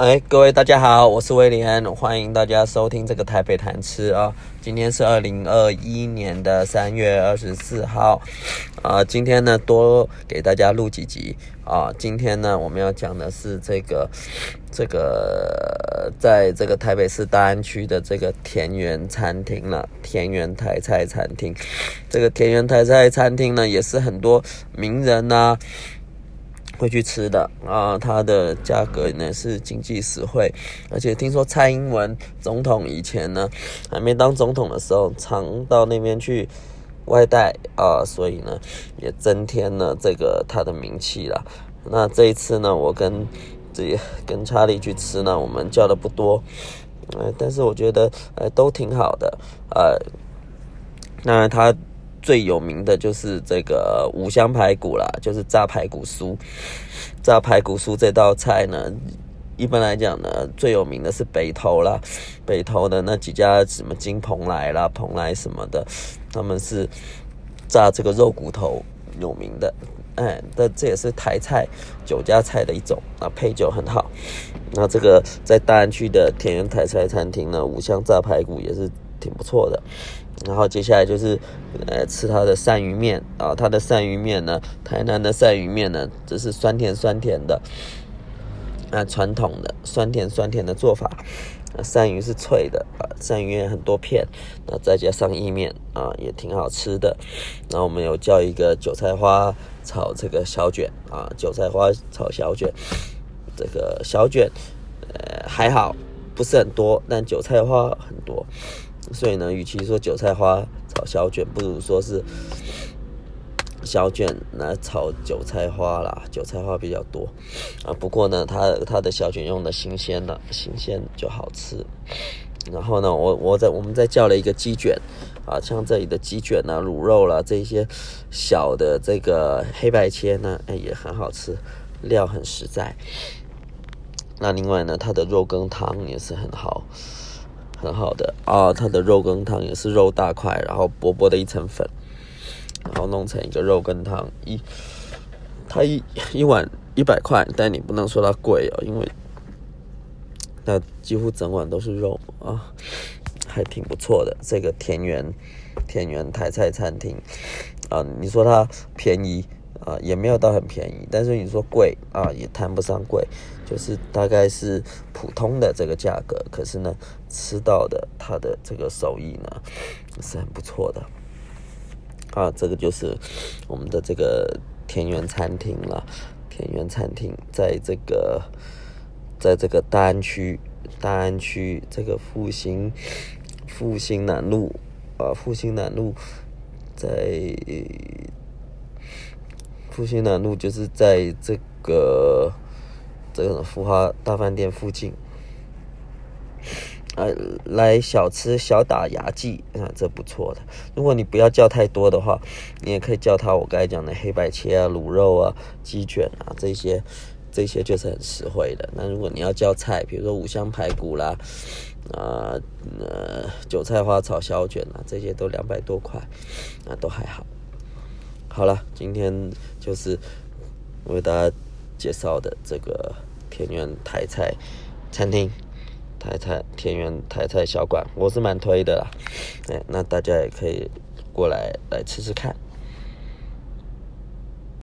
哎，各位大家好，我是威廉，欢迎大家收听这个台北谈吃啊。今天是二零二一年的三月二十四号，啊，今天呢多给大家录几集啊。今天呢我们要讲的是这个这个在这个台北市大安区的这个田园餐厅了，田园台菜餐厅。这个田园台菜餐厅呢也是很多名人呐、会去吃的啊，它的价格呢是经济实惠，而且听说蔡英文总统以前呢还没当总统的时候，常到那边去外带啊，所以呢也增添了这个他的名气了。那这一次呢，我跟这跟查理去吃呢，我们叫的不多，呃，但是我觉得呃都挺好的，呃，那他。最有名的就是这个五香排骨啦，就是炸排骨酥。炸排骨酥这道菜呢，一般来讲呢，最有名的是北投啦，北投的那几家什么金蓬莱啦、蓬莱什么的，他们是炸这个肉骨头有名的。哎，但这也是台菜酒家菜的一种啊，配酒很好。那这个在大安区的田园台菜餐厅呢，五香炸排骨也是挺不错的。然后接下来就是，呃，吃它的鳝鱼面啊，它的鳝鱼面呢，台南的鳝鱼面呢，这是酸甜酸甜的，啊，传统的酸甜酸甜的做法，鳝鱼是脆的啊，鳝鱼很多片，那再加上意面啊，也挺好吃的。然后我们有叫一个韭菜花炒这个小卷啊，韭菜花炒小卷，这个小卷呃还好，不是很多，但韭菜花很多。所以呢，与其说韭菜花炒小卷，不如说是小卷来炒韭菜花啦。韭菜花比较多啊，不过呢，它它的小卷用的新鲜的，新鲜就好吃。然后呢，我我在我们再叫了一个鸡卷啊，像这里的鸡卷啊、卤肉啦，这些小的这个黑白切呢，哎也很好吃，料很实在。那另外呢，它的肉羹汤也是很好。很好的啊，它的肉羹汤也是肉大块，然后薄薄的一层粉，然后弄成一个肉羹汤，一它一一碗一百块，但你不能说它贵哦，因为那几乎整碗都是肉啊，还挺不错的。这个田园田园台菜餐厅啊，你说它便宜啊，也没有到很便宜，但是你说贵啊，也谈不上贵。就是大概是普通的这个价格，可是呢，吃到的它的这个手艺呢 是很不错的啊。这个就是我们的这个田园餐厅了。田园餐厅在这个在这个大安区大安区这个复兴复兴南路啊，复兴南路在复兴南路就是在这个。这个福华大饭店附近，呃，来小吃小打牙祭啊，这不错的。如果你不要叫太多的话，你也可以叫他我刚才讲的黑白切啊、卤肉啊、鸡卷啊这些，这些就是很实惠的。那如果你要叫菜，比如说五香排骨啦，啊呃韭菜花炒小卷啊，这些都两百多块，那都还好。好了，今天就是为大家。介绍的这个田园台菜餐厅，台菜田园台菜小馆，我是蛮推的啦，哎，那大家也可以过来来吃吃看。